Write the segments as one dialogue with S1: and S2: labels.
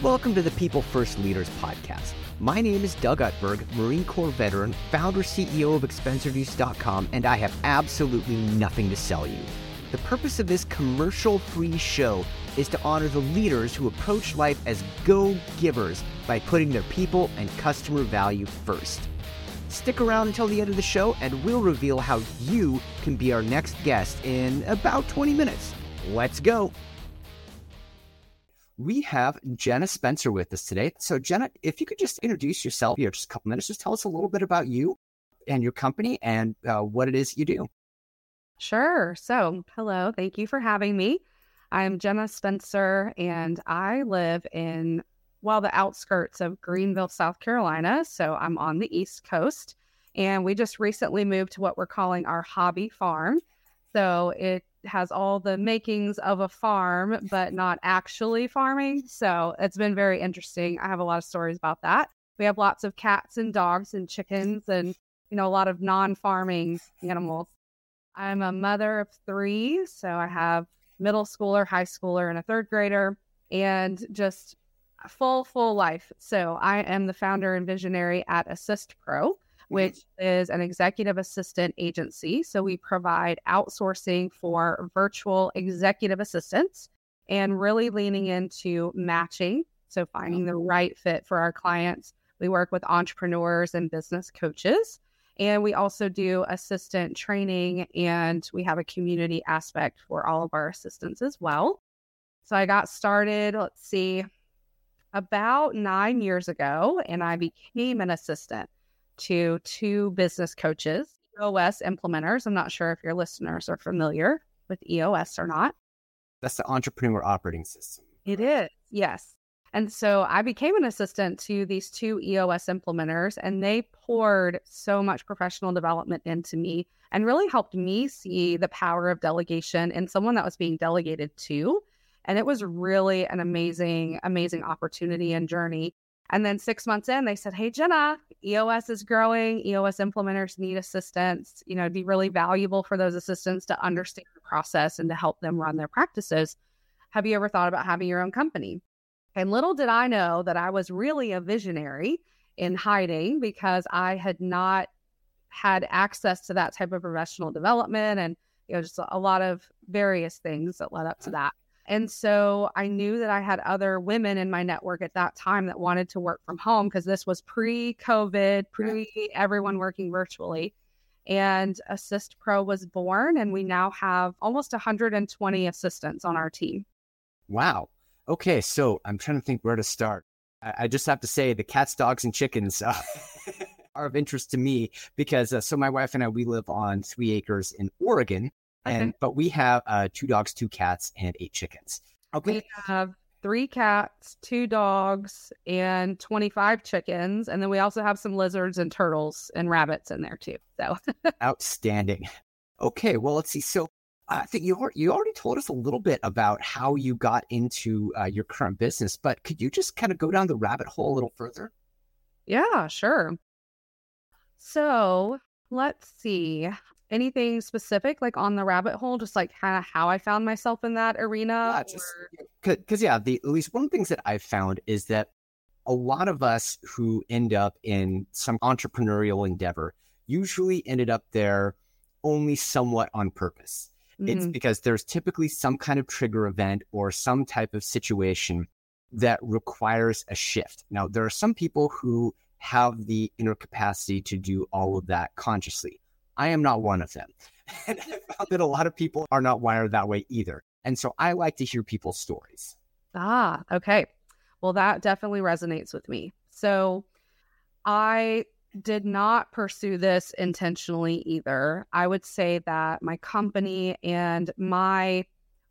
S1: Welcome to the People First Leaders podcast. My name is Doug Utberg, Marine Corps veteran, founder CEO of ExpenseReduce.com, and I have absolutely nothing to sell you. The purpose of this commercial free show is to honor the leaders who approach life as go givers by putting their people and customer value first. Stick around until the end of the show, and we'll reveal how you can be our next guest in about 20 minutes. Let's go. We have Jenna Spencer with us today. So, Jenna, if you could just introduce yourself here, just a couple minutes, just tell us a little bit about you and your company and uh, what it is you do.
S2: Sure. So, hello. Thank you for having me. I'm Jenna Spencer, and I live in, well, the outskirts of Greenville, South Carolina. So, I'm on the East Coast, and we just recently moved to what we're calling our hobby farm. So, it has all the makings of a farm, but not actually farming. So it's been very interesting. I have a lot of stories about that. We have lots of cats and dogs and chickens and, you know, a lot of non farming animals. I'm a mother of three. So I have middle schooler, high schooler, and a third grader, and just full, full life. So I am the founder and visionary at Assist Pro which is an executive assistant agency. So we provide outsourcing for virtual executive assistants and really leaning into matching. So finding the right fit for our clients. We work with entrepreneurs and business coaches. And we also do assistant training and we have a community aspect for all of our assistants as well. So I got started, let's see, about nine years ago, and I became an assistant to two business coaches, EOS implementers. I'm not sure if your listeners are familiar with EOS or not.
S1: That's the entrepreneur operating system.
S2: It is, yes. And so I became an assistant to these two EOS implementers, and they poured so much professional development into me and really helped me see the power of delegation in someone that was being delegated to. And it was really an amazing, amazing opportunity and journey and then six months in, they said, Hey, Jenna, EOS is growing. EOS implementers need assistance. You know, it'd be really valuable for those assistants to understand the process and to help them run their practices. Have you ever thought about having your own company? And little did I know that I was really a visionary in hiding because I had not had access to that type of professional development and, you know, just a lot of various things that led up to that. And so I knew that I had other women in my network at that time that wanted to work from home because this was pre COVID, pre everyone working virtually. And Assist Pro was born, and we now have almost 120 assistants on our team.
S1: Wow. Okay. So I'm trying to think where to start. I, I just have to say the cats, dogs, and chickens. Uh, are of interest to me because uh, so my wife and I we live on three acres in Oregon, and but we have uh, two dogs, two cats, and eight chickens.
S2: Okay. We have three cats, two dogs, and 25 chickens. And then we also have some lizards and turtles and rabbits in there too. So
S1: outstanding. Okay. Well, let's see. So I think you, you already told us a little bit about how you got into uh, your current business, but could you just kind of go down the rabbit hole a little further?
S2: Yeah, sure. So let's see anything specific like on the rabbit hole just like kind of how i found myself in that arena
S1: because yeah the at least one of the things that i've found is that a lot of us who end up in some entrepreneurial endeavor usually ended up there only somewhat on purpose. Mm-hmm. it's because there's typically some kind of trigger event or some type of situation that requires a shift. Now there are some people who have the inner capacity to do all of that consciously I am not one of them. And I found that a lot of people are not wired that way either. And so I like to hear people's stories.
S2: Ah, okay. Well, that definitely resonates with me. So I did not pursue this intentionally either. I would say that my company and my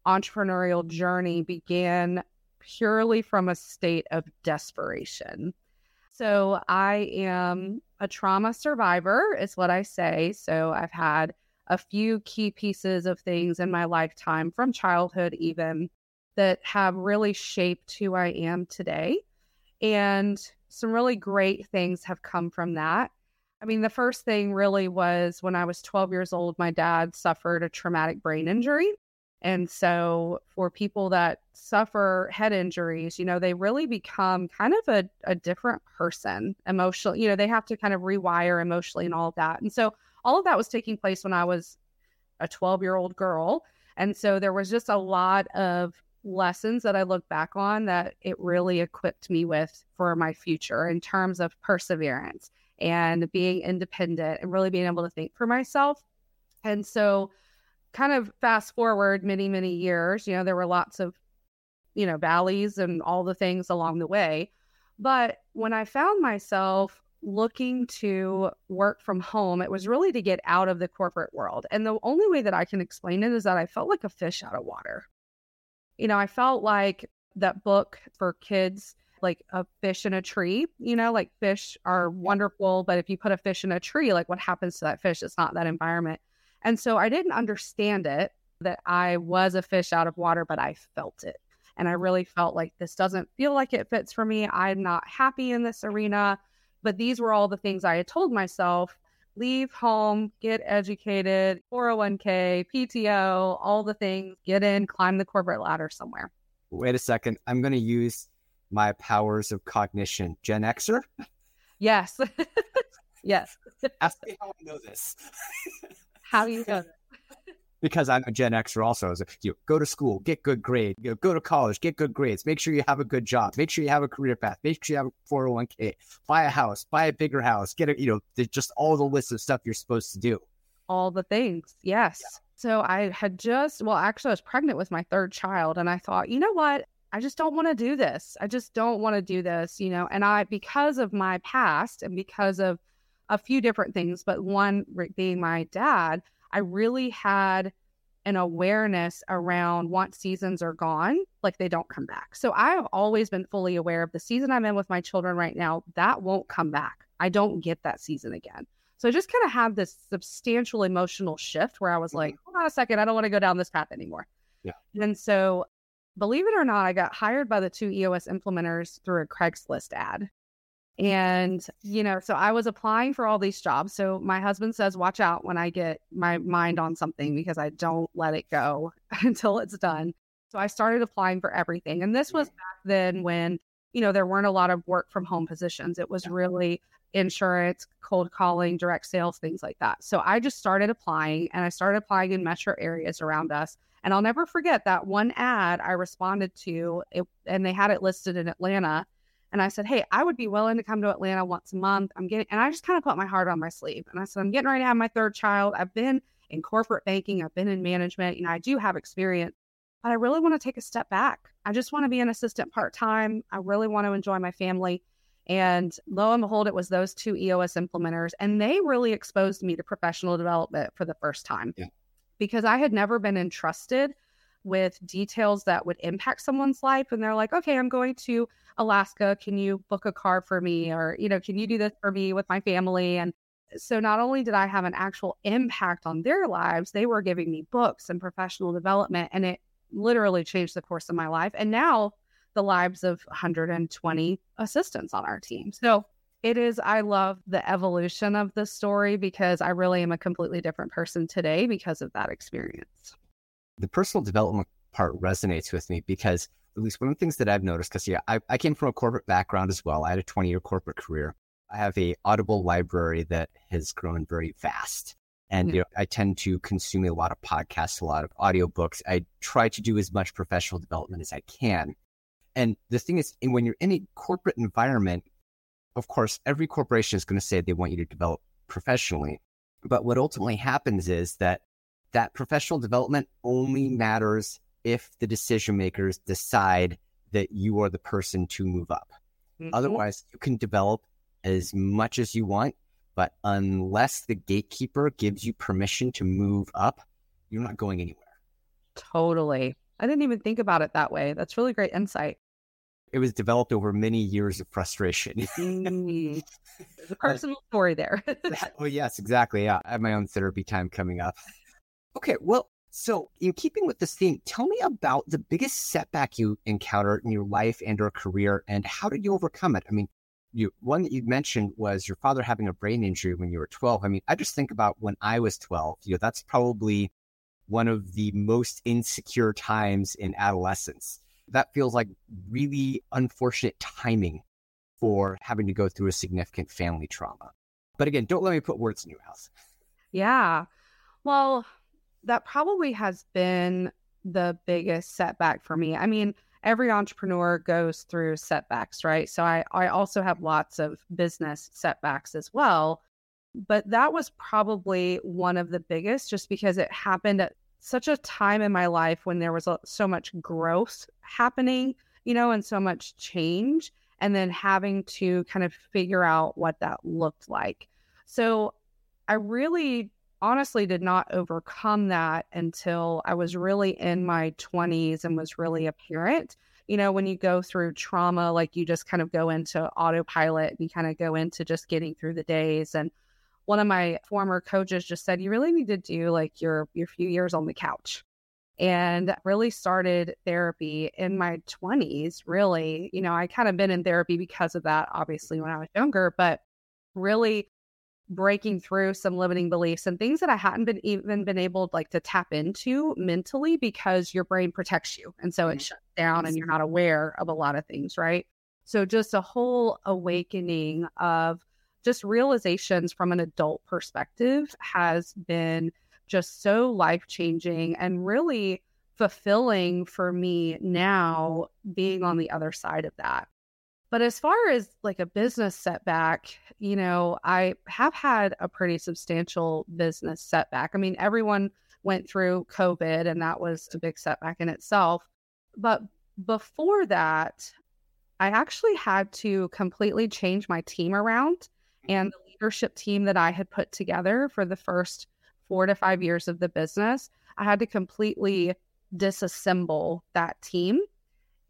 S2: entrepreneurial journey began purely from a state of desperation. So I am a trauma survivor, is what I say. So I've had a few key pieces of things in my lifetime from childhood, even that have really shaped who I am today. And some really great things have come from that. I mean, the first thing really was when I was 12 years old, my dad suffered a traumatic brain injury. And so, for people that suffer head injuries, you know, they really become kind of a, a different person emotionally. You know, they have to kind of rewire emotionally and all of that. And so, all of that was taking place when I was a 12 year old girl. And so, there was just a lot of lessons that I look back on that it really equipped me with for my future in terms of perseverance and being independent and really being able to think for myself. And so, kind of fast forward many, many years, you know, there were lots of, you know, valleys and all the things along the way. But when I found myself looking to work from home, it was really to get out of the corporate world. And the only way that I can explain it is that I felt like a fish out of water. You know, I felt like that book for kids, like a fish in a tree, you know, like fish are wonderful, but if you put a fish in a tree, like what happens to that fish? It's not that environment. And so I didn't understand it that I was a fish out of water, but I felt it. And I really felt like this doesn't feel like it fits for me. I'm not happy in this arena. But these were all the things I had told myself leave home, get educated, 401k, PTO, all the things, get in, climb the corporate ladder somewhere.
S1: Wait a second. I'm going to use my powers of cognition. Gen Xer?
S2: Yes. yes.
S1: Ask me how I know this.
S2: how do you know
S1: because I'm a Gen Xer also. So, you know, go to school, get good grades, you know, go to college, get good grades, make sure you have a good job, make sure you have a career path, make sure you have a 401k, buy a house, buy a bigger house, get a, you know, there's just all the list of stuff you're supposed to do.
S2: All the things. Yes. Yeah. So I had just, well, actually, I was pregnant with my third child, and I thought, you know what? I just don't want to do this. I just don't want to do this, you know. And I, because of my past and because of a few different things, but one being my dad, I really had an awareness around once seasons are gone, like they don't come back. So I've always been fully aware of the season I'm in with my children right now, that won't come back. I don't get that season again. So I just kind of had this substantial emotional shift where I was like, mm-hmm. hold on a second, I don't want to go down this path anymore.
S1: Yeah.
S2: And so believe it or not, I got hired by the two EOS implementers through a Craigslist ad. Mm-hmm. And, you know, so I was applying for all these jobs. So my husband says, watch out when I get my mind on something because I don't let it go until it's done. So I started applying for everything. And this was back then when, you know, there weren't a lot of work from home positions. It was really insurance, cold calling, direct sales, things like that. So I just started applying and I started applying in metro areas around us. And I'll never forget that one ad I responded to, it, and they had it listed in Atlanta and I said, Hey, I would be willing to come to Atlanta once a month. I'm getting, and I just kind of put my heart on my sleeve. And I said, I'm getting ready to have my third child. I've been in corporate banking, I've been in management, you know, I do have experience, but I really want to take a step back. I just want to be an assistant part time. I really want to enjoy my family. And lo and behold, it was those two EOS implementers, and they really exposed me to professional development for the first time
S1: yeah.
S2: because I had never been entrusted with details that would impact someone's life. And they're like, okay, I'm going to Alaska. Can you book a car for me? Or, you know, can you do this for me with my family? And so not only did I have an actual impact on their lives, they were giving me books and professional development. And it literally changed the course of my life. And now the lives of 120 assistants on our team. So it is, I love the evolution of the story because I really am a completely different person today because of that experience
S1: the personal development part resonates with me because at least one of the things that I've noticed, because yeah, I, I came from a corporate background as well. I had a 20 year corporate career. I have a audible library that has grown very fast. And you know, I tend to consume a lot of podcasts, a lot of audiobooks. I try to do as much professional development as I can. And the thing is, when you're in a corporate environment, of course, every corporation is going to say they want you to develop professionally. But what ultimately happens is that that professional development only matters if the decision makers decide that you are the person to move up. Mm-hmm. Otherwise, you can develop as much as you want, but unless the gatekeeper gives you permission to move up, you're not going anywhere.
S2: Totally. I didn't even think about it that way. That's really great insight.
S1: It was developed over many years of frustration.
S2: mm. There's a personal story there.
S1: oh, yes, exactly. Yeah. I have my own therapy time coming up. Okay, well, so in keeping with this theme, tell me about the biggest setback you encountered in your life and or career and how did you overcome it? I mean, you one that you mentioned was your father having a brain injury when you were 12. I mean, I just think about when I was 12, you know, that's probably one of the most insecure times in adolescence. That feels like really unfortunate timing for having to go through a significant family trauma. But again, don't let me put words in your mouth.
S2: Yeah. Well, that probably has been the biggest setback for me. I mean, every entrepreneur goes through setbacks, right? So I, I also have lots of business setbacks as well. But that was probably one of the biggest just because it happened at such a time in my life when there was so much growth happening, you know, and so much change, and then having to kind of figure out what that looked like. So I really honestly did not overcome that until I was really in my 20s and was really mm-hmm. a parent. You know, when you go through trauma, like you just kind of go into autopilot and you kind of go into just getting through the days. And one of my former coaches just said, you really need to do like your your few years on the couch. And really started therapy in my 20s, really. You know, I kind of been in therapy because of that, obviously, when I was younger, but really breaking through some limiting beliefs and things that I hadn't been even been able like to tap into mentally because your brain protects you. And so it mm-hmm. shuts down and you're not aware of a lot of things, right? So just a whole awakening of just realizations from an adult perspective has been just so life changing and really fulfilling for me now being on the other side of that. But as far as like a business setback, you know, I have had a pretty substantial business setback. I mean, everyone went through COVID and that was a big setback in itself. But before that, I actually had to completely change my team around and the leadership team that I had put together for the first four to five years of the business. I had to completely disassemble that team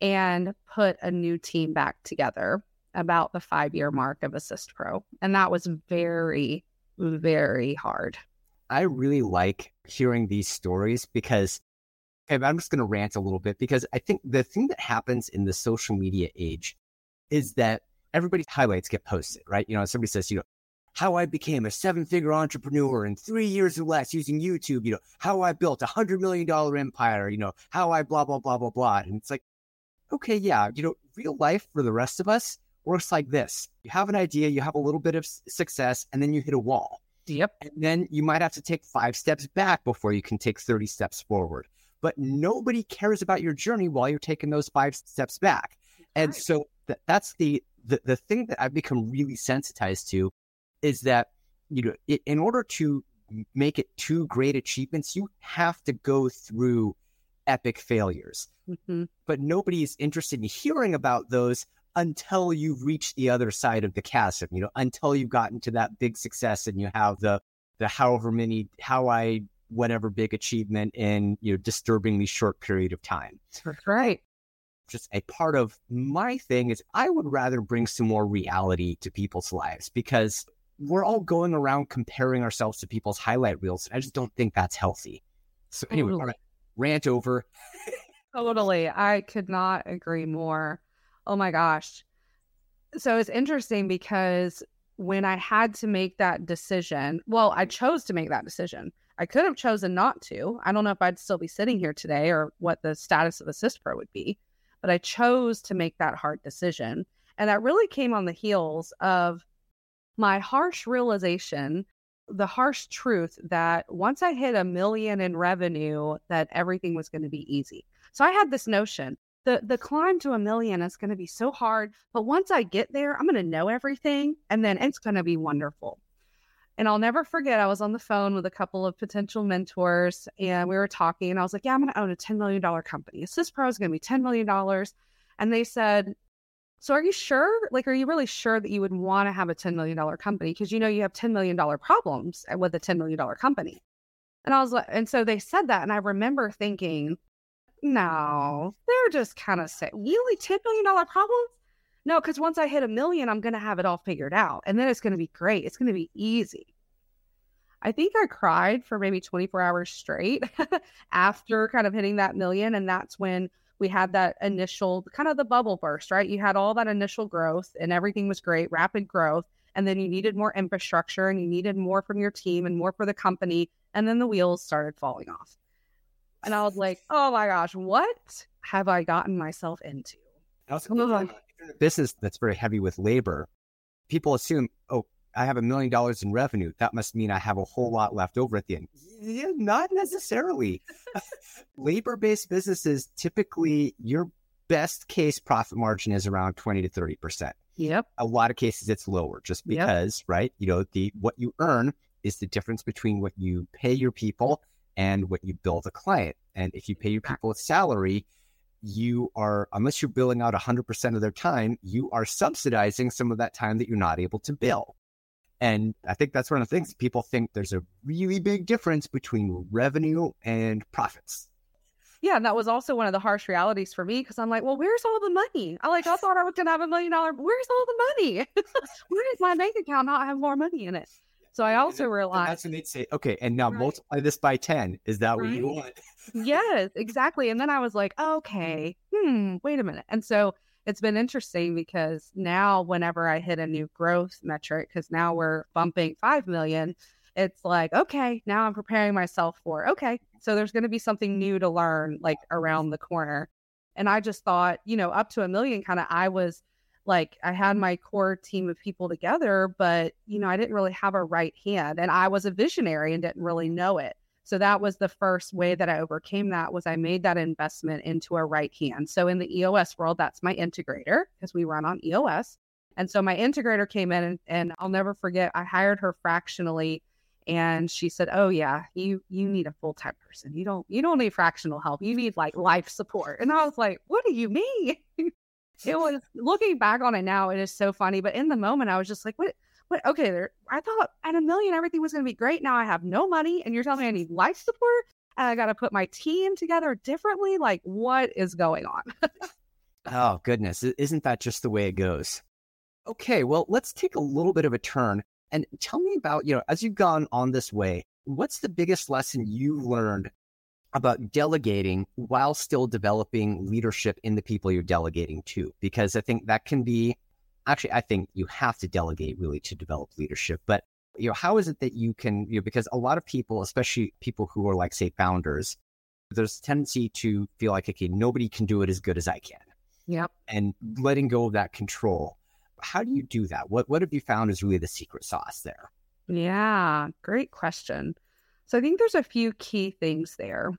S2: and put a new team back together about the five year mark of Assist Pro. And that was very, very hard.
S1: I really like hearing these stories because okay, I'm just going to rant a little bit because I think the thing that happens in the social media age is that everybody's highlights get posted, right? You know, somebody says, you know, how I became a seven figure entrepreneur in three years or less using YouTube, you know, how I built a hundred million dollar empire, you know, how I blah, blah, blah, blah, blah. And it's like, okay, yeah, you know, real life for the rest of us works like this. You have an idea, you have a little bit of success, and then you hit a wall.
S2: Yep.
S1: And then you might have to take five steps back before you can take 30 steps forward. But nobody cares about your journey while you're taking those five steps back. And so th- that's the, the the thing that I've become really sensitized to is that you know it, in order to make it to great achievements, you have to go through epic failures. Mm-hmm. But nobody is interested in hearing about those until you've reached the other side of the chasm, you know, until you've gotten to that big success and you have the the however many how I whatever big achievement in you know disturbingly short period of time.
S2: Right.
S1: Just a part of my thing is I would rather bring some more reality to people's lives because we're all going around comparing ourselves to people's highlight reels. I just don't think that's healthy. So anyway, all right, rant over.
S2: totally. I could not agree more. Oh my gosh. So it's interesting because when I had to make that decision, well, I chose to make that decision. I could have chosen not to. I don't know if I'd still be sitting here today or what the status of Assist Pro would be, but I chose to make that hard decision. And that really came on the heels of my harsh realization the harsh truth that once I hit a million in revenue, that everything was going to be easy. So I had this notion the the climb to a million is going to be so hard, but once I get there, I'm going to know everything, and then it's going to be wonderful. And I'll never forget, I was on the phone with a couple of potential mentors, and we were talking, and I was like, "Yeah, I'm going to own a ten million dollar company. Assist Pro is going to be ten million dollars." And they said, so are you sure? Like, are you really sure that you would want to have a $10 million company? Because you know you have $10 million problems uh, with a $10 million company. And I was like, and so they said that. And I remember thinking, no, they're just kind of saying, really $10 million problems? No, because once I hit a million, I'm going to have it all figured out. And then it's going to be great. It's going to be easy. I think I cried for maybe 24 hours straight after kind of hitting that million. And that's when we had that initial kind of the bubble burst, right? You had all that initial growth and everything was great, rapid growth. And then you needed more infrastructure and you needed more from your team and more for the company. And then the wheels started falling off. And I was like, oh my gosh, what have I gotten myself into?
S1: Also, if you're in a business that's very heavy with labor, people assume, oh, I have a million dollars in revenue. That must mean I have a whole lot left over at the end. Yeah, not necessarily. labor based businesses, typically, your best case profit margin is around 20 to 30%.
S2: Yep.
S1: A lot of cases it's lower just because, yep. right? You know, the what you earn is the difference between what you pay your people and what you bill the client. And if you pay your people a salary, you are, unless you're billing out 100% of their time, you are subsidizing some of that time that you're not able to bill. And I think that's one of the things people think there's a really big difference between revenue and profits.
S2: Yeah, and that was also one of the harsh realities for me because I'm like, well, where's all the money? I like, I thought I was gonna have a million dollar. Where's all the money? Where does my bank account not have more money in it? So I also realized
S1: that's when they'd say, okay, and now right. multiply this by 10. Is that right. what you want?
S2: yes, exactly. And then I was like, okay, hmm, wait a minute. And so it's been interesting because now whenever I hit a new growth metric, because now we're bumping 5 million, it's like, okay, now I'm preparing myself for, okay, so there's going to be something new to learn like around the corner. And I just thought, you know, up to a million kind of, I was like I had my core team of people together, but you know, I didn't really have a right hand and I was a visionary and didn't really know it. So that was the first way that I overcame that was I made that investment into a right hand. So in the EOS world, that's my integrator because we run on EOS. And so my integrator came in and, and I'll never forget, I hired her fractionally and she said, "Oh yeah, you you need a full-time person. You don't you don't need fractional help. You need like life support." And I was like, "What do you mean?" it was looking back on it now, it is so funny. But in the moment, I was just like, what? What? Okay, there. I thought at a million everything was going to be great. Now I have no money, and you're telling me I need life support, and I got to put my team together differently. Like, what is going on?
S1: oh goodness, isn't that just the way it goes? Okay, well, let's take a little bit of a turn and tell me about you know as you've gone on this way. What's the biggest lesson you learned about delegating while still developing leadership in the people you're delegating to, because I think that can be actually, I think you have to delegate really to develop leadership. But, you know, how is it that you can, you know, because a lot of people, especially people who are like, say, founders, there's a tendency to feel like, okay, nobody can do it as good as I can.
S2: Yep.
S1: And letting go of that control. How do you do that? What, what have you found is really the secret sauce there?
S2: Yeah, great question. So I think there's a few key things there.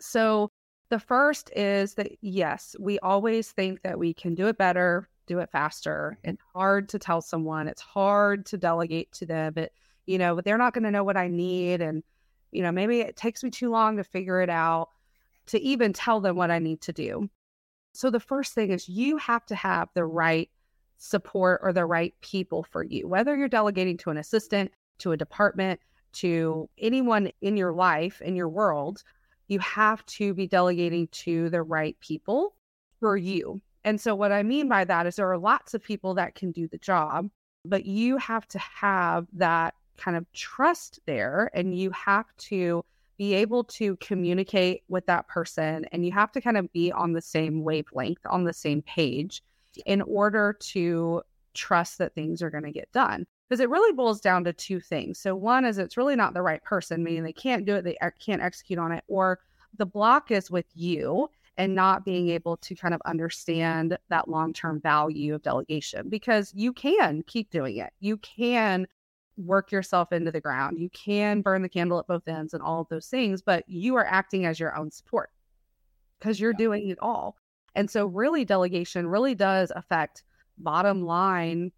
S2: So the first is that yes, we always think that we can do it better, do it faster. Mm-hmm. It's hard to tell someone, it's hard to delegate to them, but you know, but they're not going to know what I need and you know, maybe it takes me too long to figure it out to even tell them what I need to do. So the first thing is you have to have the right support or the right people for you, whether you're delegating to an assistant, to a department, to anyone in your life, in your world, you have to be delegating to the right people for you. And so, what I mean by that is there are lots of people that can do the job, but you have to have that kind of trust there and you have to be able to communicate with that person and you have to kind of be on the same wavelength, on the same page in order to trust that things are going to get done because it really boils down to two things. So one is it's really not the right person, meaning they can't do it, they can't execute on it, or the block is with you and not being able to kind of understand that long-term value of delegation because you can keep doing it. You can work yourself into the ground. You can burn the candle at both ends and all of those things, but you are acting as your own support because you're yeah. doing it all. And so really delegation really does affect bottom line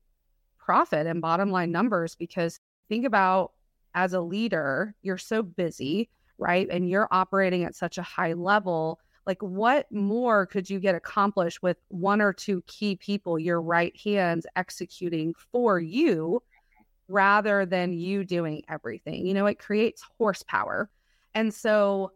S2: profit and bottom line numbers because think about as a leader, you're so busy, right? And you're operating at such a high level. Like, what more could you get accomplished with one or two key people, your right hands executing for you rather than you doing everything? You know, it creates horsepower. And so,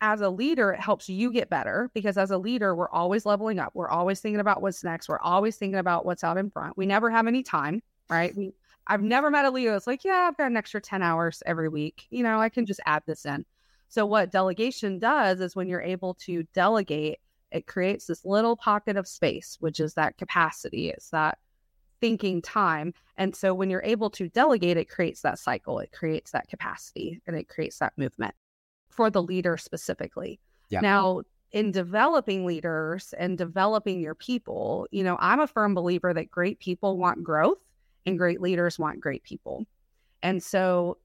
S2: as a leader, it helps you get better because as a leader, we're always leveling up. We're always thinking about what's next. We're always thinking about what's out in front. We never have any time, right? We, I've never met a leader that's like, yeah, I've got an extra 10 hours every week. You know, I can just add this in. So, what delegation does is when you're able to delegate, it creates this little pocket of space, which is that capacity. It's that thinking time. And so, when you're able to delegate, it creates that cycle, it creates that capacity, and it creates that movement for the leader specifically.
S1: Yeah.
S2: Now, in developing leaders and developing your people, you know, I'm a firm believer that great people want growth and great leaders want great people. And so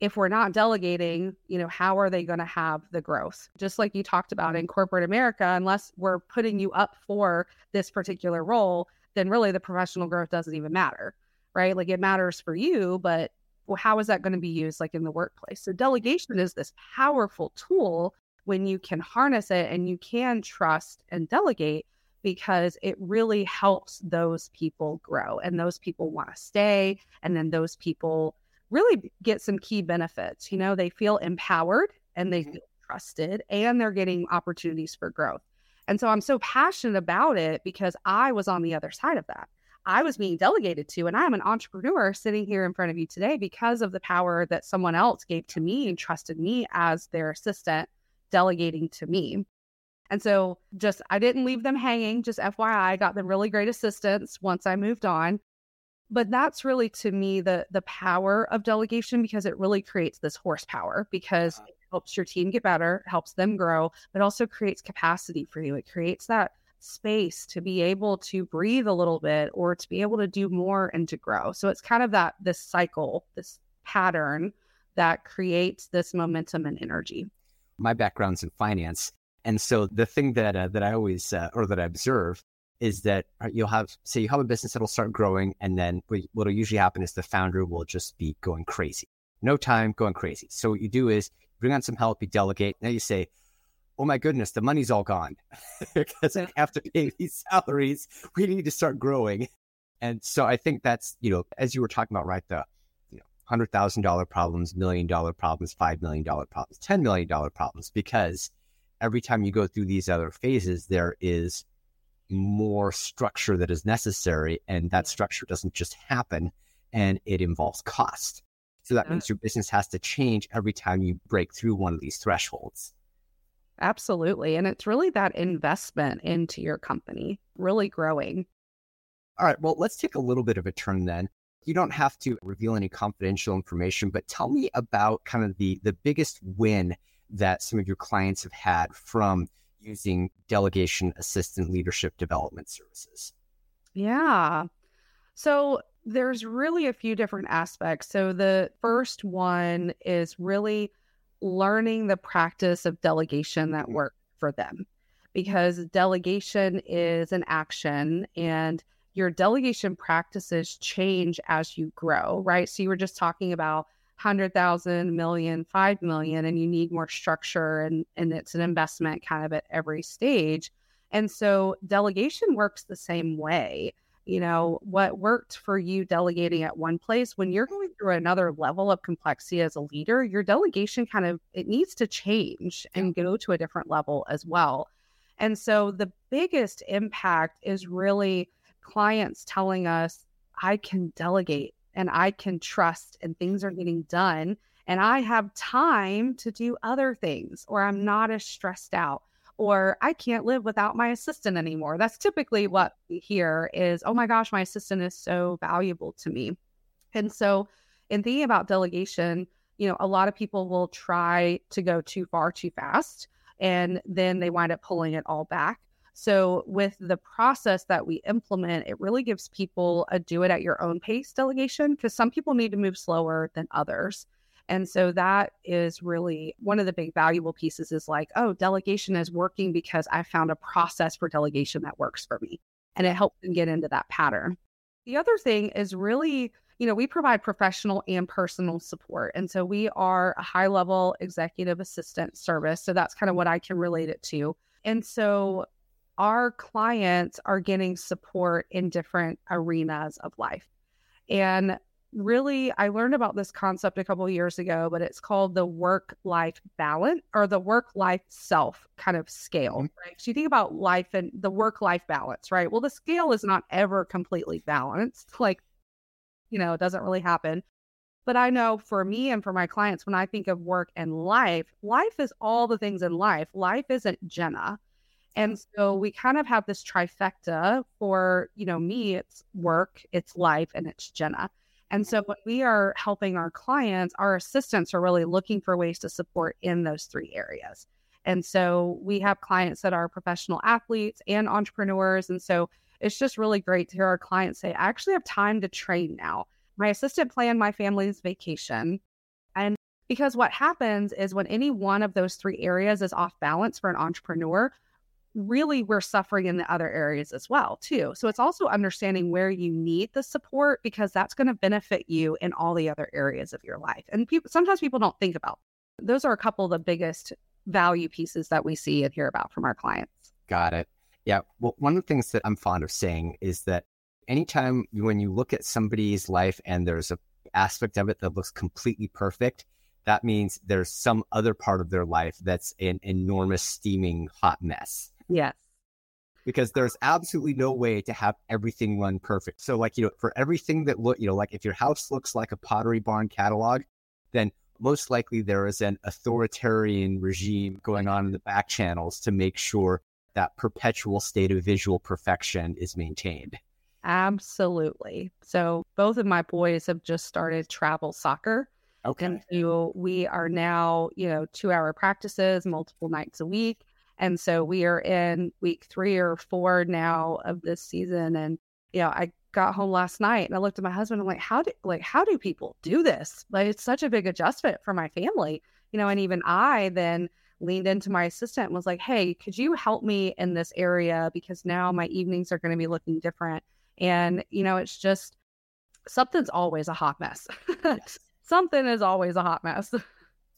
S2: if we're not delegating, you know, how are they going to have the growth? Just like you talked about in corporate America, unless we're putting you up for this particular role, then really the professional growth doesn't even matter, right? Like it matters for you, but well, how is that going to be used like in the workplace? So delegation is this powerful tool when you can harness it and you can trust and delegate because it really helps those people grow and those people want to stay and then those people really get some key benefits you know they feel empowered and they mm-hmm. feel trusted and they're getting opportunities for growth and so i'm so passionate about it because i was on the other side of that i was being delegated to and i'm an entrepreneur sitting here in front of you today because of the power that someone else gave to me and trusted me as their assistant delegating to me. And so just I didn't leave them hanging, just FYI, I got them really great assistance once I moved on. But that's really to me the the power of delegation because it really creates this horsepower because uh-huh. it helps your team get better, helps them grow, but also creates capacity for you. It creates that space to be able to breathe a little bit or to be able to do more and to grow. So it's kind of that this cycle, this pattern that creates this momentum and energy
S1: my background's in finance. And so the thing that uh, that I always uh, or that I observe is that uh, you'll have say you have a business that'll start growing, and then what'll usually happen is the founder will just be going crazy, no time, going crazy. So what you do is bring on some help, you delegate. Now you say, "Oh my goodness, the money's all gone because I have to pay these salaries. We need to start growing." And so I think that's you know as you were talking about right the you know $100,000 problems, million dollar problems, $5 million problems, $10 million problems, because every time you go through these other phases, there is more structure that is necessary. And that structure doesn't just happen and it involves cost. So that means your business has to change every time you break through one of these thresholds.
S2: Absolutely. And it's really that investment into your company, really growing.
S1: All right. Well, let's take a little bit of a turn then you don't have to reveal any confidential information, but tell me about kind of the the biggest win that some of your clients have had from using delegation assistant leadership development services.
S2: Yeah. So there's really a few different aspects. So the first one is really learning the practice of delegation that mm-hmm. works for them because delegation is an action and your delegation practices change as you grow, right? So you were just talking about 100,000, million, 5 million, and you need more structure and, and it's an investment kind of at every stage. And so delegation works the same way. You know, what worked for you delegating at one place, when you're going through another level of complexity as a leader, your delegation kind of it needs to change and go to a different level as well. And so the biggest impact is really clients telling us, I can delegate and I can trust and things are getting done and I have time to do other things or I'm not as stressed out or I can't live without my assistant anymore. That's typically what we hear is, oh my gosh, my assistant is so valuable to me. And so in thinking about delegation, you know, a lot of people will try to go too far too fast and then they wind up pulling it all back. So, with the process that we implement, it really gives people a do it at your own pace delegation because some people need to move slower than others. And so that is really one of the big valuable pieces is like, oh, delegation is working because I found a process for delegation that works for me. And it helps them get into that pattern. The other thing is really, you know, we provide professional and personal support. And so we are a high level executive assistant service. So that's kind of what I can relate it to. And so our clients are getting support in different arenas of life. And really, I learned about this concept a couple years ago, but it's called the work life balance or the work life self kind of scale, mm-hmm. right? So you think about life and the work life balance, right? Well, the scale is not ever completely balanced. Like, you know, it doesn't really happen. But I know for me and for my clients, when I think of work and life, life is all the things in life. Life isn't Jenna. And so we kind of have this trifecta for, you know, me, it's work, it's life, and it's Jenna. And so when we are helping our clients, our assistants are really looking for ways to support in those three areas. And so we have clients that are professional athletes and entrepreneurs. And so it's just really great to hear our clients say, I actually have time to train now. My assistant planned my family's vacation. And because what happens is when any one of those three areas is off balance for an entrepreneur, really we're suffering in the other areas as well too. So it's also understanding where you need the support because that's going to benefit you in all the other areas of your life. And sometimes people don't think about those are a couple of the biggest value pieces that we see and hear about from our clients.
S1: Got it. Yeah well one of the things that i'm fond of saying is that anytime when you look at somebody's life and there's a aspect of it that looks completely perfect that means there's some other part of their life that's an enormous steaming hot mess
S2: Yes.
S1: Because there's absolutely no way to have everything run perfect. So, like, you know, for everything that look, you know, like if your house looks like a Pottery Barn catalog, then most likely there is an authoritarian regime going on in the back channels to make sure that perpetual state of visual perfection is maintained.
S2: Absolutely. So both of my boys have just started travel soccer.
S1: Okay.
S2: And so we are now, you know, two hour practices multiple nights a week. And so we are in week three or four now of this season. And, you know, I got home last night and I looked at my husband. I'm like, how do like how do people do this? Like it's such a big adjustment for my family, you know. And even I then leaned into my assistant and was like, hey, could you help me in this area because now my evenings are going to be looking different. And you know, it's just something's always a hot mess. Yes. Something is always a hot mess.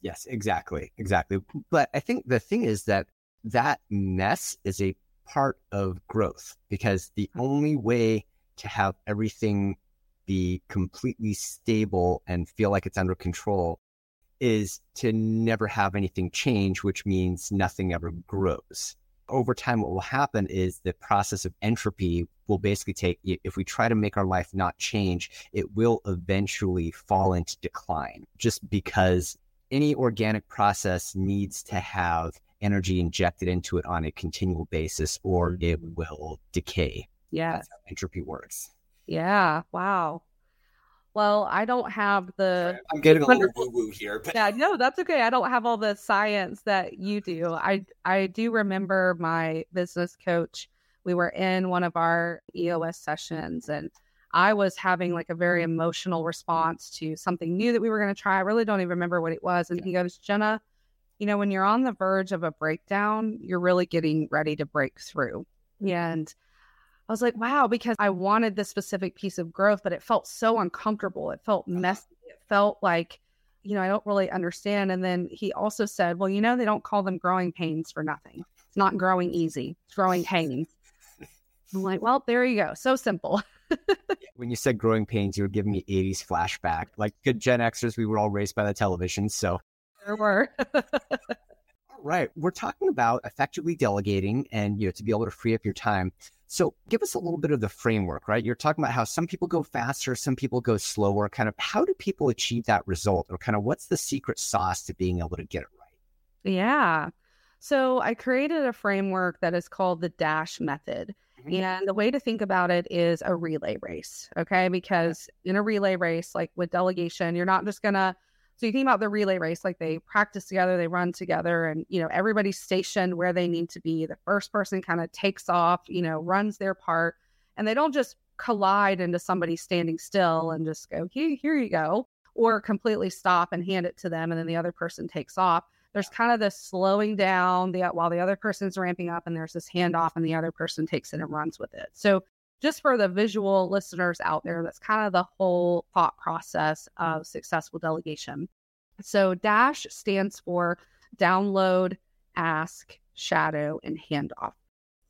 S1: yes, exactly, exactly. But I think the thing is that that mess is a part of growth because the only way to have everything be completely stable and feel like it's under control is to never have anything change, which means nothing ever grows. Over time, what will happen is the process of entropy will basically take, if we try to make our life not change, it will eventually fall into decline just because any organic process needs to have energy injected into it on a continual basis or it mm-hmm. will decay.
S2: Yeah.
S1: That's how entropy works.
S2: Yeah. Wow. Well, I don't have the.
S1: I'm getting a little woo woo here.
S2: But... Yeah, no, that's okay. I don't have all the science that you do. I I do remember my business coach. We were in one of our EOS sessions, and I was having like a very emotional response to something new that we were going to try. I really don't even remember what it was. And yeah. he goes, Jenna, you know, when you're on the verge of a breakdown, you're really getting ready to break through. And I was like, wow, because I wanted this specific piece of growth, but it felt so uncomfortable. It felt uh-huh. messy. It felt like, you know, I don't really understand. And then he also said, well, you know, they don't call them growing pains for nothing. It's not growing easy, it's growing pains. I'm like, well, there you go. So simple.
S1: when you said growing pains, you were giving me 80s flashback. Like good Gen Xers, we were all raised by the television. So
S2: there were.
S1: All right. We're talking about effectively delegating and you know to be able to free up your time. So give us a little bit of the framework, right? You're talking about how some people go faster, some people go slower. Kind of how do people achieve that result? Or kind of what's the secret sauce to being able to get it right?
S2: Yeah. So I created a framework that is called the DASH method. Mm-hmm. And the way to think about it is a relay race. Okay. Because in a relay race, like with delegation, you're not just going to so you think about the relay race, like they practice together, they run together, and you know everybody's stationed where they need to be. The first person kind of takes off, you know, runs their part, and they don't just collide into somebody standing still and just go, here, here you go, or completely stop and hand it to them, and then the other person takes off. There's kind of this slowing down the, while the other person's ramping up, and there's this handoff, and the other person takes it and runs with it. So just for the visual listeners out there, that's kind of the whole thought process of successful delegation. So, DASH stands for download, ask, shadow, and handoff.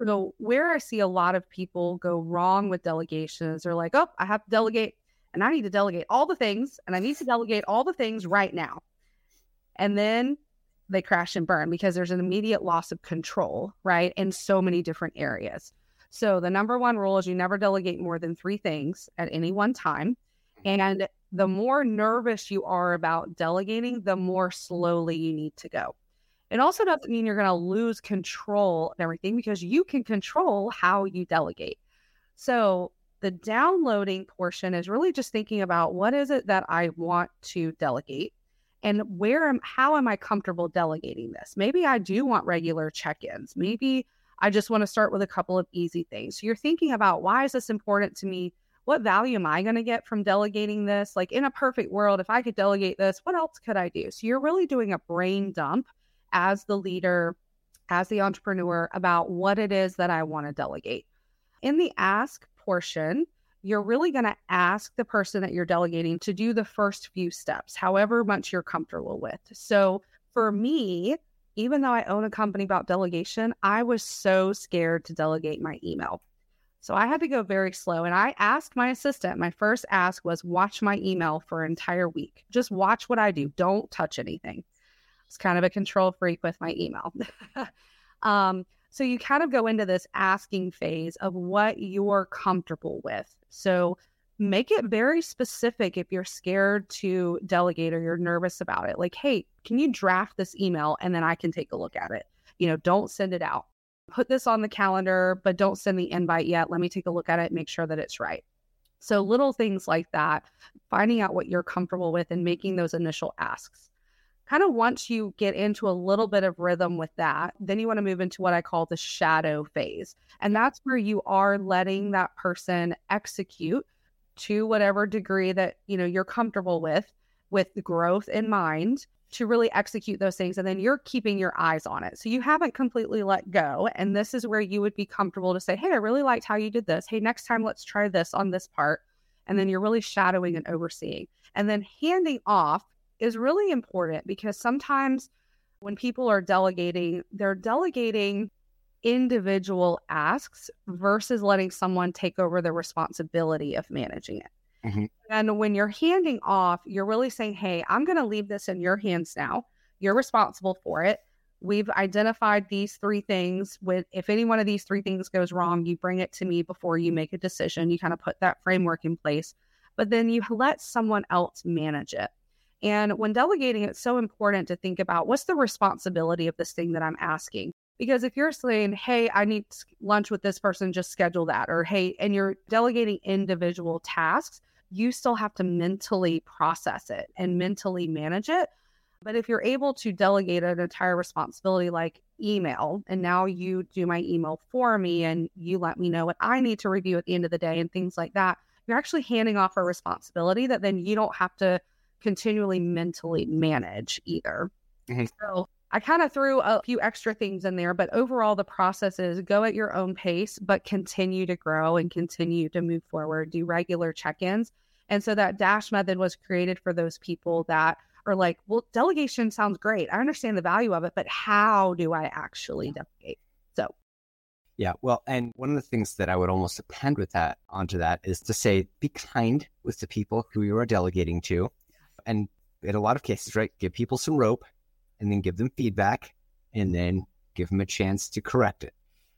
S2: So, where I see a lot of people go wrong with delegations, they're like, oh, I have to delegate and I need to delegate all the things and I need to delegate all the things right now. And then they crash and burn because there's an immediate loss of control, right? In so many different areas. So the number one rule is you never delegate more than three things at any one time. Mm-hmm. And the more nervous you are about delegating, the more slowly you need to go. It also doesn't mean you're going to lose control of everything because you can control how you delegate. So The downloading portion is really just thinking about what is it that I want to delegate and where am how am I comfortable delegating this? Maybe I do want regular check-ins. Maybe I just want to start with a couple of easy things. So you're thinking about why is this important to me? What value am I going to get from delegating this? Like in a perfect world, if I could delegate this, what else could I do? So you're really doing a brain dump as the leader, as the entrepreneur about what it is that I want to delegate. In the ask portion, you're really going to ask the person that you're delegating to do the first few steps, however much you're comfortable with. So for me, even though I own a company about delegation, I was so scared to delegate my email. So I had to go very slow. And I asked my assistant, my first ask was watch my email for an entire week. Just watch what I do. Don't touch anything. It's kind of a control freak with my email. um, so you kind of go into this asking phase of what you're comfortable with. So make it very specific if you're scared to delegate or you're mm-hmm. nervous about it. Like, hey, can you draft this email and then I can take a look at it? You know, don't send it out. Put this on the calendar, but don't send the invite yet. Let me take a look at it, make sure that it's right. So, little things like that, finding out what you're comfortable with and making those initial asks kind of once you get into a little bit of rhythm with that, then you want to move into what I call the shadow phase. And that's where you are letting that person execute to whatever degree that, you know, you're comfortable with with growth in mind to really execute those things and then you're keeping your eyes on it. So you haven't completely let go and this is where you would be comfortable to say, "Hey, I really liked how you did this. Hey, next time let's try this on this part." And then you're really shadowing and overseeing. And then handing off is really important because sometimes when people are delegating, they're delegating individual asks versus letting someone take over the responsibility of managing it. Mm-hmm. And when you're handing off, you're really saying, Hey, I'm going to leave this in your hands now. You're responsible for it. We've identified these three things. With if any one of these three things goes wrong, you bring it to me before you make a decision. You kind of put that framework in place, but then you let someone else manage it. And when delegating, it's so important to think about what's the responsibility of this thing that I'm asking. Because if you're saying, hey, I need lunch with this person, just schedule that, or hey, and you're delegating individual tasks, you still have to mentally process it and mentally manage it. But if you're able to delegate an entire responsibility like email, and now you do my email for me and you let me know what I need to review at the end of the day and things like that, you're actually handing off a responsibility that then you don't have to continually mentally manage either. Mm-hmm. So I kind of threw a few extra things in there, but overall, the process is go at your own pace, but continue to grow and continue to move forward, do regular check ins. And so that DASH method was created for those people that are like, well, delegation sounds great. I understand the value of it, but how do I actually delegate? So,
S1: yeah, well, and one of the things that I would almost append with that onto that is to say, be kind with the people who you are delegating to and in a lot of cases, right, give people some rope and then give them feedback and then give them a chance to correct it.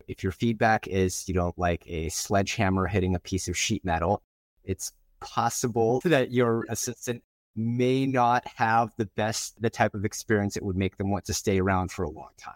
S1: If your feedback is you don't like a sledgehammer hitting a piece of sheet metal, it's possible that your assistant may not have the best, the type of experience that would make them want to stay around for a long time.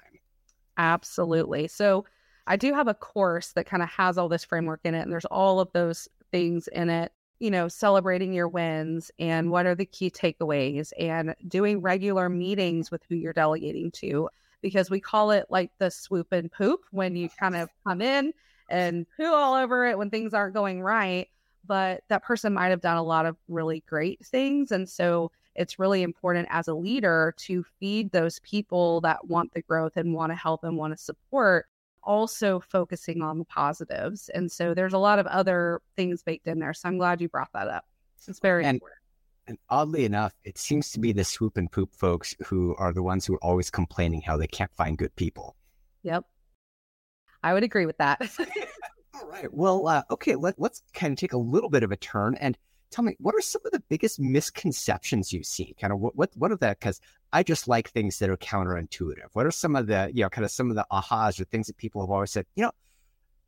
S2: Absolutely. So I do have a course that kind of has all this framework in it, and there's all of those things in it you know, celebrating your wins and what are the key takeaways and doing regular meetings with who you're delegating to because we call it like the swoop and poop when you kind of come in and poo all over it when things aren't going right. But that person might have done a lot of really great things. And so it's really important as a leader to feed those people that want the growth and want to help and want to support also focusing on the positives. And so there's a lot of other things baked in there. So I'm glad you brought that up. It's very and, important.
S1: And oddly enough, it seems to be the swoop and poop folks who are the ones who are always complaining how they can't find good people.
S2: Yep. I would agree with that.
S1: All right. Well, uh, okay, let, let's kind of take a little bit of a turn and tell me what are some of the biggest misconceptions you see? Kind of what what what are the because I just like things that are counterintuitive. What are some of the you know kind of some of the ahas or things that people have always said? You know,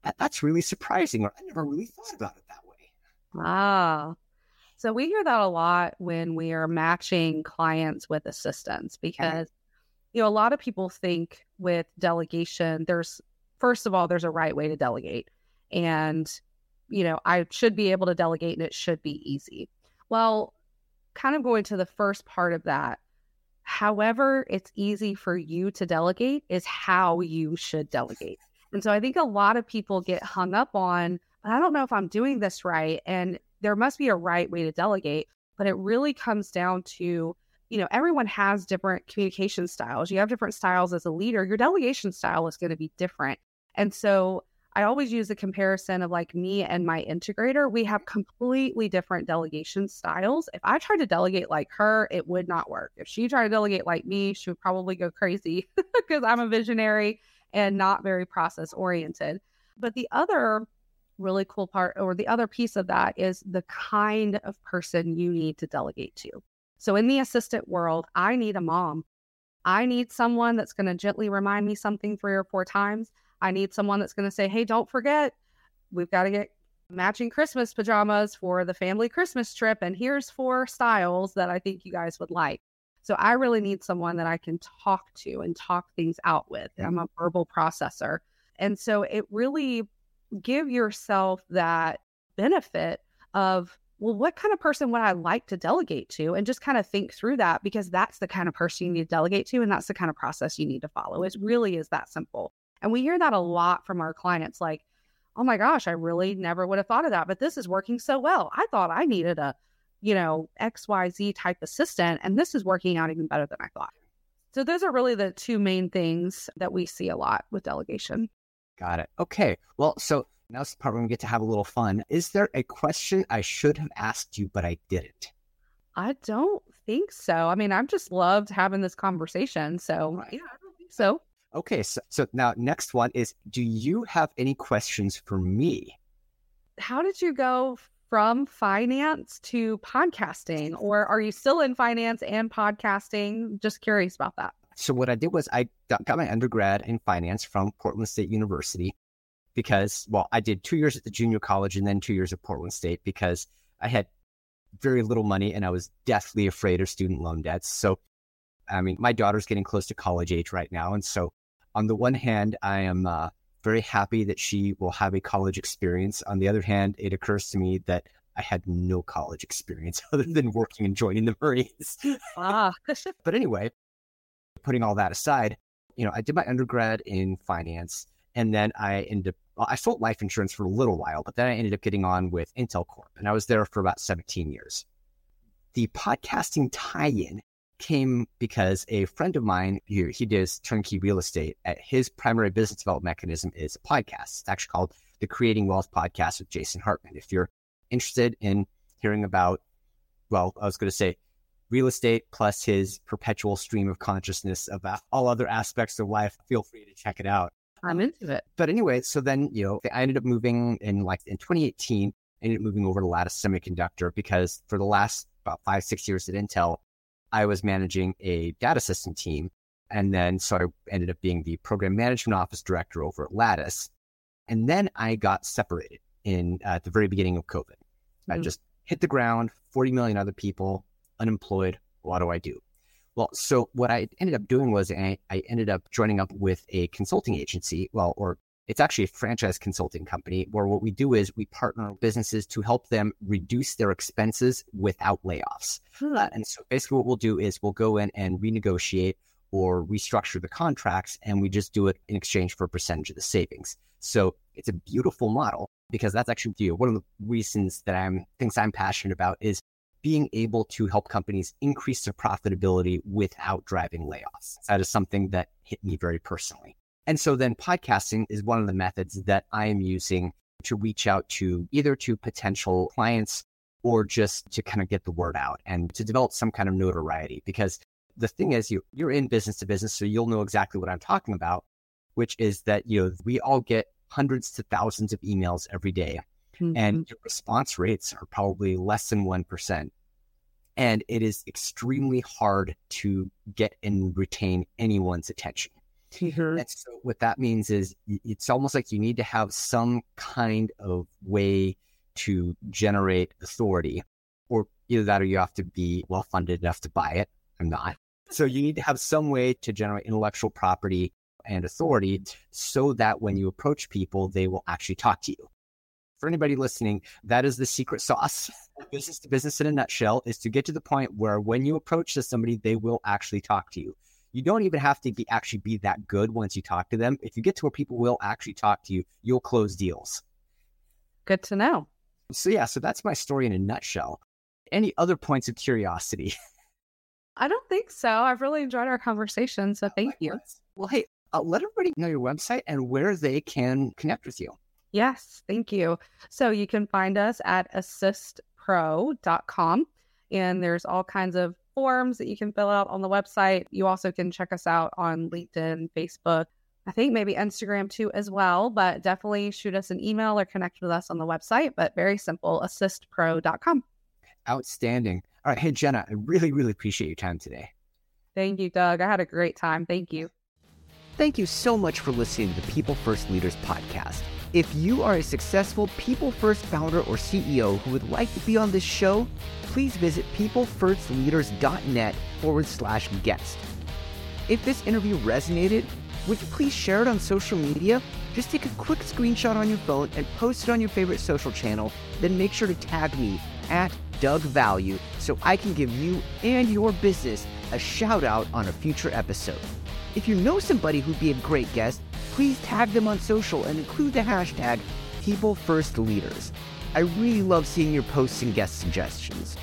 S1: that, that's really surprising, or I never really thought about it that way.
S2: Ah. So we hear that a lot when we are matching clients with assistants because you know a lot of people think with delegation there's first of all there's a right way to delegate and you know, I should be able to delegate and it should be easy. Well, kind of going to the first part of that, however, it's easy for you to delegate is how you should delegate. And so I think a lot of people get hung up on, I don't know if I'm doing this right. And there must be a right way to delegate, but it really comes down to, you know, everyone has different communication styles. You have different styles as a leader. Your delegation style is going to be different. And so I always use the comparison of like me and my integrator. We have completely different delegation styles. If I tried to delegate like her, it would not work. If she tried to delegate like me, she would probably go crazy because I'm a visionary and not very process oriented. But the other really cool part, or the other piece of that, is the kind of person you need to delegate to. So in the assistant world, I need a mom. I need someone that's going to gently remind me something three or four times. I need someone that's going to say, hey, don't forget, we've got to get matching Christmas pajamas for the family Christmas trip. And here's four styles that I think you guys would like. So I really need someone that I can talk to and talk things out with. I'm a verbal processor. And so it really give yourself that benefit of, well, what kind of person would I like to delegate to? And just kind of think through that because that's the kind of person you need to delegate to. And that's the kind of process you need to follow. It really is that simple. And we hear that a mm-hmm. lot from our clients like, oh my gosh, I really never would have thought of that, but this is working so well. I thought I needed a, you know, XYZ type assistant, and this is working out even better than I thought. So those are really the two main things that we see a lot with delegation.
S1: Got it. Okay. Well, so now's the part where we get to have a little fun. Is there a question I should have asked you, but I didn't?
S2: I don't think so. I mean, I've just loved having this conversation. So, right. yeah, I don't think so.
S1: Okay, so, so now next one is do you have any questions for me?
S2: How did you go from finance to podcasting or are you still in finance and podcasting? Just curious about that.
S1: So what I did was I got, my undergrad in finance from Portland State University because well, I did 2 years at the junior college and then 2 years at Portland State because I had very little money and I was deathly afraid of student loan debts. So I mean, my daughter's getting close to college age right now. And so on the one hand, I am uh, very happy that she will have a college experience. On the other hand, it occurs to me that I had no college experience other than working and joining the Marines. Ah. but anyway, putting all that aside, you know, I did my undergrad in finance and then I ended up, I sold life insurance for a little while, but then I ended up getting on with Intel Corp and I was there for about 17 years. The podcasting tie in came because a friend of mine, he, he does turnkey real estate. At his primary business development mechanism is a podcast. It's actually called the Creating Wealth Podcast with Jason Hartman. If you're interested in hearing about, well, I was going to say real estate plus his perpetual stream of consciousness about all other aspects of life, feel free to check it out.
S2: I'm um, into it.
S1: But anyway, so then, you know, I ended up moving in like in 2018, I ended up moving over to Lattice Semiconductor because for the last about five, six years at Intel, I was managing a data system team. And then so I ended up being the program management office director over at Lattice. And then I got separated in uh, at the very beginning of COVID. Mm-hmm. I just hit the ground, 40 million other people, unemployed. What do I do? Well, so what I ended up doing was I, I ended up joining up with a consulting agency, well, or it's actually a franchise consulting company where what we do is we partner businesses to help them reduce their expenses without layoffs. Hmm. And so basically what we'll do is we'll go in and renegotiate or restructure the contracts and we just do it in exchange for a percentage of the savings. So it's a beautiful model because that's actually you know, one of the reasons that I'm things I'm passionate about is being able to help companies increase their profitability without driving layoffs. That is something that hit me very personally. And so then podcasting is one of the methods that I am using to reach out to either to potential clients or just to kind of get the word out and to develop some kind of notoriety. Because the thing is, you, you're in business to business, so you'll know exactly what I'm talking about, which is that, you know, we all get hundreds to thousands of emails every day, mm-hmm. and your response rates are probably less than 1%. And it is extremely hard to get and retain anyone's attention. Mm-hmm. And so what that means is it's almost like you need to have some kind of way to generate authority, or either that or you have to be well funded enough to buy it. I'm not. So you need to have some way to generate intellectual property and authority so that when you approach people, they will actually talk to you.
S3: For anybody listening, that is the secret sauce. business to business in a nutshell is to get to the point where when you approach somebody, they will actually talk to you. You don't even have to be actually be that good once you talk to them. If you get to where people will actually talk to you, you'll close deals.
S2: Good to know.
S3: So yeah, so that's my story in a nutshell. Any other points of curiosity?
S2: I don't think so. I've really enjoyed our conversation. So thank you.
S3: Well, hey, uh, let everybody know your website and where they can connect with you.
S2: Yes, thank you. So you can find us at assistpro.com. And there's all kinds of forms that you can fill out on the website. You also can check us out on LinkedIn, Facebook, I think maybe Instagram too as well, but definitely shoot us an email or connect with us on the website. But very simple, assistpro.com.
S3: Outstanding. All right. Hey, Jenna, I really, really appreciate your time today.
S2: Thank you, Doug. I had a great time. Thank you.
S3: Thank you so much for listening to the People First Leaders podcast. If you are a successful People First founder or CEO who would like to be on this show, please visit peoplefirstleaders.net forward slash guest. If this interview resonated, would you please share it on social media? Just take a quick screenshot on your phone and post it on your favorite social channel, then make sure to tag me at Doug Value so I can give you and your business a shout out on a future episode. If you know somebody who'd be a great guest, please tag them on social and include the hashtag PeopleFirstLeaders. I really love seeing your posts and guest suggestions.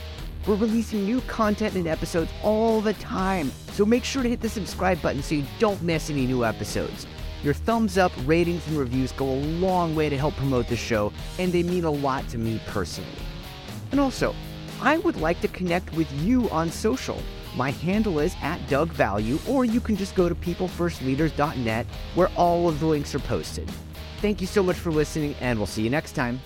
S3: We're releasing new content and episodes all the time, so make sure to hit the subscribe button so you don't miss any new episodes. Your thumbs up, ratings, and reviews go a long way to help promote the show, and they mean a lot to me personally. And also, I would like to connect with you on social. My handle is at Doug Value, or you can just go to peoplefirstleaders.net where all of the links are posted. Thank you so much for listening, and we'll see you next time.